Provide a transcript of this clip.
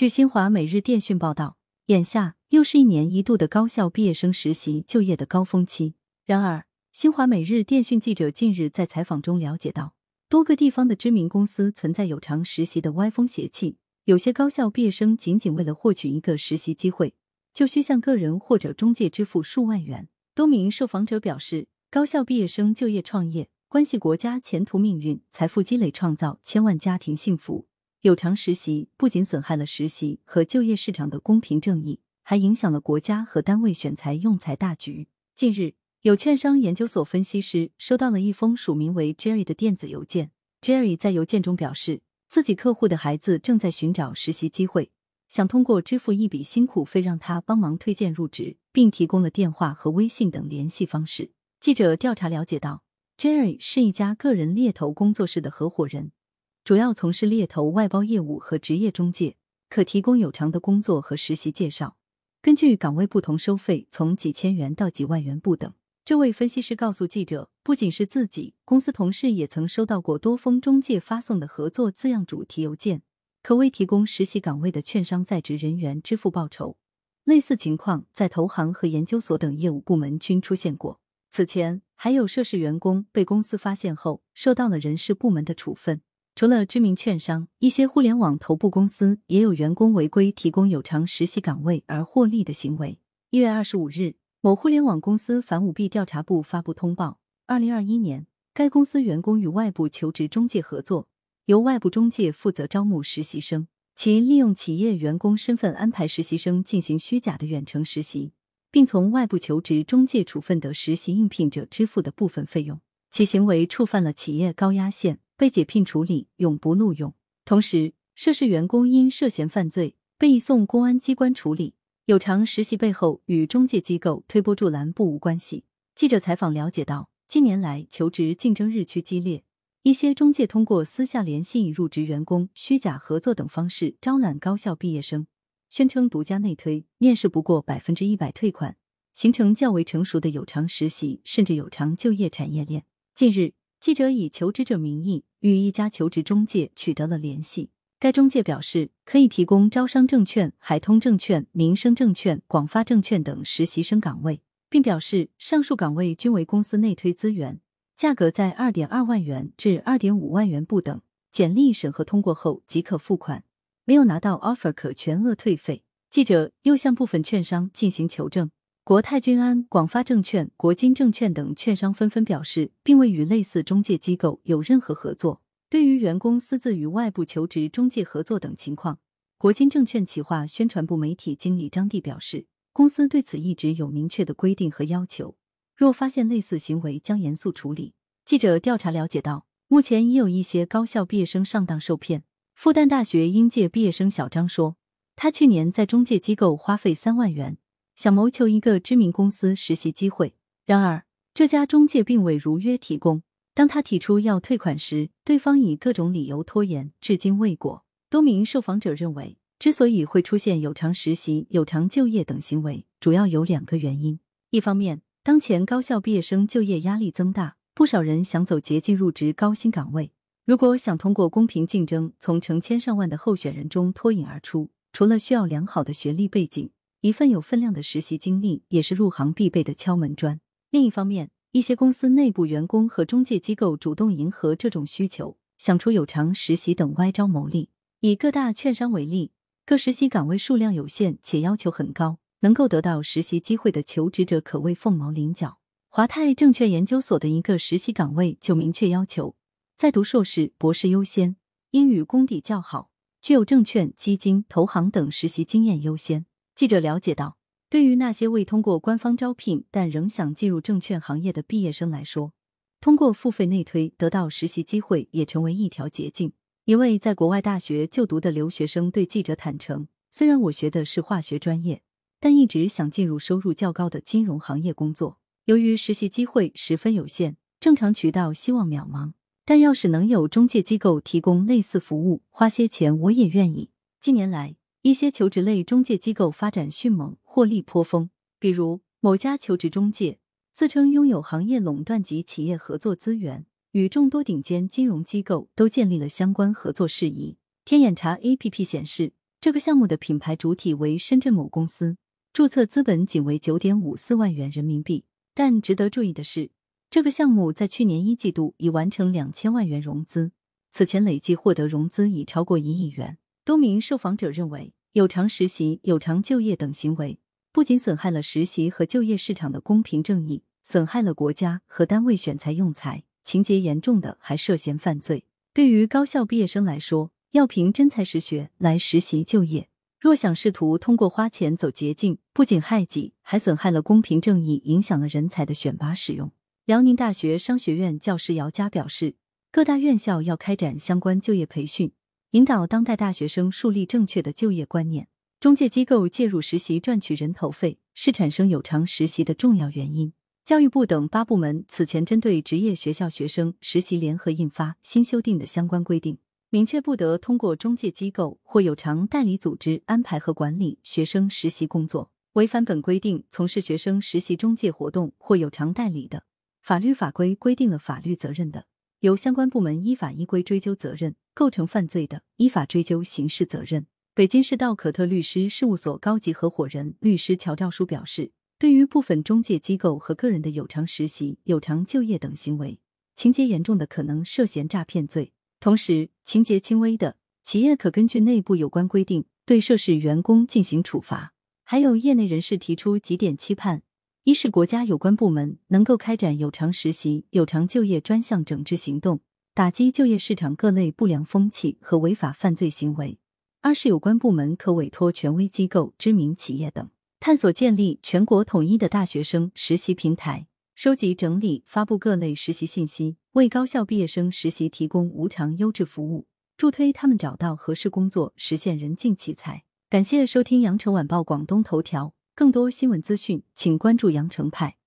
据新华每日电讯报道，眼下又是一年一度的高校毕业生实习就业的高峰期。然而，新华每日电讯记者近日在采访中了解到，多个地方的知名公司存在有偿实习的歪风邪气，有些高校毕业生仅仅为了获取一个实习机会，就需向个人或者中介支付数万元。多名受访者表示，高校毕业生就业创业，关系国家前途命运，财富积累创造千万家庭幸福。有偿实习不仅损害了实习和就业市场的公平正义，还影响了国家和单位选才用才大局。近日，有券商研究所分析师收到了一封署名为 Jerry 的电子邮件。Jerry 在邮件中表示，自己客户的孩子正在寻找实习机会，想通过支付一笔辛苦费让他帮忙推荐入职，并提供了电话和微信等联系方式。记者调查了解到，Jerry 是一家个人猎头工作室的合伙人。主要从事猎头外包业务和职业中介，可提供有偿的工作和实习介绍。根据岗位不同收费，从几千元到几万元不等。这位分析师告诉记者，不仅是自己，公司同事也曾收到过多封中介发送的合作字样主题邮件，可为提供实习岗位的券商在职人员支付报酬。类似情况在投行和研究所等业务部门均出现过。此前，还有涉事员工被公司发现后，受到了人事部门的处分。除了知名券商，一些互联网头部公司也有员工违规提供有偿实习岗位而获利的行为。一月二十五日，某互联网公司反舞弊调查部发布通报：二零二一年，该公司员工与外部求职中介合作，由外部中介负责招募实习生，其利用企业员工身份安排实习生进行虚假的远程实习，并从外部求职中介处分得实习应聘者支付的部分费用，其行为触犯了企业高压线。被解聘处理，永不录用。同时，涉事员工因涉嫌犯罪被移送公安机关处理。有偿实习背后与中介机构推波助澜不无关系。记者采访了解到，近年来求职竞争日趋激烈，一些中介通过私下联系入职员工、虚假合作等方式招揽高校毕业生，宣称独家内推，面试不过百分之一百退款，形成较为成熟的有偿实习甚至有偿就业产业链。近日。记者以求职者名义与一家求职中介取得了联系，该中介表示可以提供招商证券、海通证券、民生证券、广发证券等实习生岗位，并表示上述岗位均为公司内推资源，价格在二点二万元至二点五万元不等，简历审核通过后即可付款，没有拿到 offer 可全额退费。记者又向部分券商进行求证。国泰君安、广发证券、国金证券等券商纷纷表示，并未与类似中介机构有任何合作。对于员工私自与外部求职中介合作等情况，国金证券企划宣传部媒体经理张帝表示，公司对此一直有明确的规定和要求，若发现类似行为，将严肃处理。记者调查了解到，目前已有一些高校毕业生上当受骗。复旦大学应届毕业生小张说，他去年在中介机构花费三万元。想谋求一个知名公司实习机会，然而这家中介并未如约提供。当他提出要退款时，对方以各种理由拖延，至今未果。多名受访者认为，之所以会出现有偿实习、有偿就业等行为，主要有两个原因：一方面，当前高校毕业生就业压力增大，不少人想走捷径入职高薪岗位。如果想通过公平竞争，从成千上万的候选人中脱颖而出，除了需要良好的学历背景。一份有分量的实习经历也是入行必备的敲门砖。另一方面，一些公司内部员工和中介机构主动迎合这种需求，想出有偿实习等歪招牟利。以各大券商为例，各实习岗位数量有限且要求很高，能够得到实习机会的求职者可谓凤毛麟角。华泰证券研究所的一个实习岗位就明确要求，在读硕士、博士优先，英语功底较好，具有证券、基金、投行等实习经验优先。记者了解到，对于那些未通过官方招聘但仍想进入证券行业的毕业生来说，通过付费内推得到实习机会也成为一条捷径。一位在国外大学就读的留学生对记者坦诚：“虽然我学的是化学专业，但一直想进入收入较高的金融行业工作。由于实习机会十分有限，正常渠道希望渺茫。但要是能有中介机构提供类似服务，花些钱我也愿意。”近年来。一些求职类中介机构发展迅猛，获利颇丰。比如某家求职中介自称拥有行业垄断级企业合作资源，与众多顶尖金融机构都建立了相关合作事宜。天眼查 APP 显示，这个项目的品牌主体为深圳某公司，注册资本仅为九点五四万元人民币。但值得注意的是，这个项目在去年一季度已完成两千万元融资，此前累计获得融资已超过一亿元。多名受访者认为，有偿实习、有偿就业等行为不仅损害了实习和就业市场的公平正义，损害了国家和单位选才用才，情节严重的还涉嫌犯罪。对于高校毕业生来说，要凭真才实学来实习就业，若想试图通过花钱走捷径，不仅害己，还损害了公平正义，影响了人才的选拔使用。辽宁大学商学院教师姚佳表示，各大院校要开展相关就业培训，引导当代大学生树立正确的就业观念。中介机构介入实习赚取人头费，是产生有偿实习的重要原因。教育部等八部门此前针对职业学校学生实习联合印发新修订的相关规定。明确不得通过中介机构或有偿代理组织安排和管理学生实习工作。违反本规定从事学生实习中介活动或有偿代理的，法律法规规定了法律责任的，由相关部门依法依规追究责任；构成犯罪的，依法追究刑事责任。北京市道可特律师事务所高级合伙人律师乔兆书表示，对于部分中介机构和个人的有偿实习、有偿就业等行为，情节严重的可能涉嫌诈骗罪。同时，情节轻微的企业可根据内部有关规定对涉事员工进行处罚。还有业内人士提出几点期盼：一是国家有关部门能够开展有偿实习、有偿就业专项整治行动，打击就业市场各类不良风气和违法犯罪行为；二是有关部门可委托权威机构、知名企业等，探索建立全国统一的大学生实习平台。收集、整理、发布各类实习信息，为高校毕业生实习提供无偿优质服务，助推他们找到合适工作，实现人尽其才。感谢收听羊城晚报广东头条，更多新闻资讯，请关注羊城派。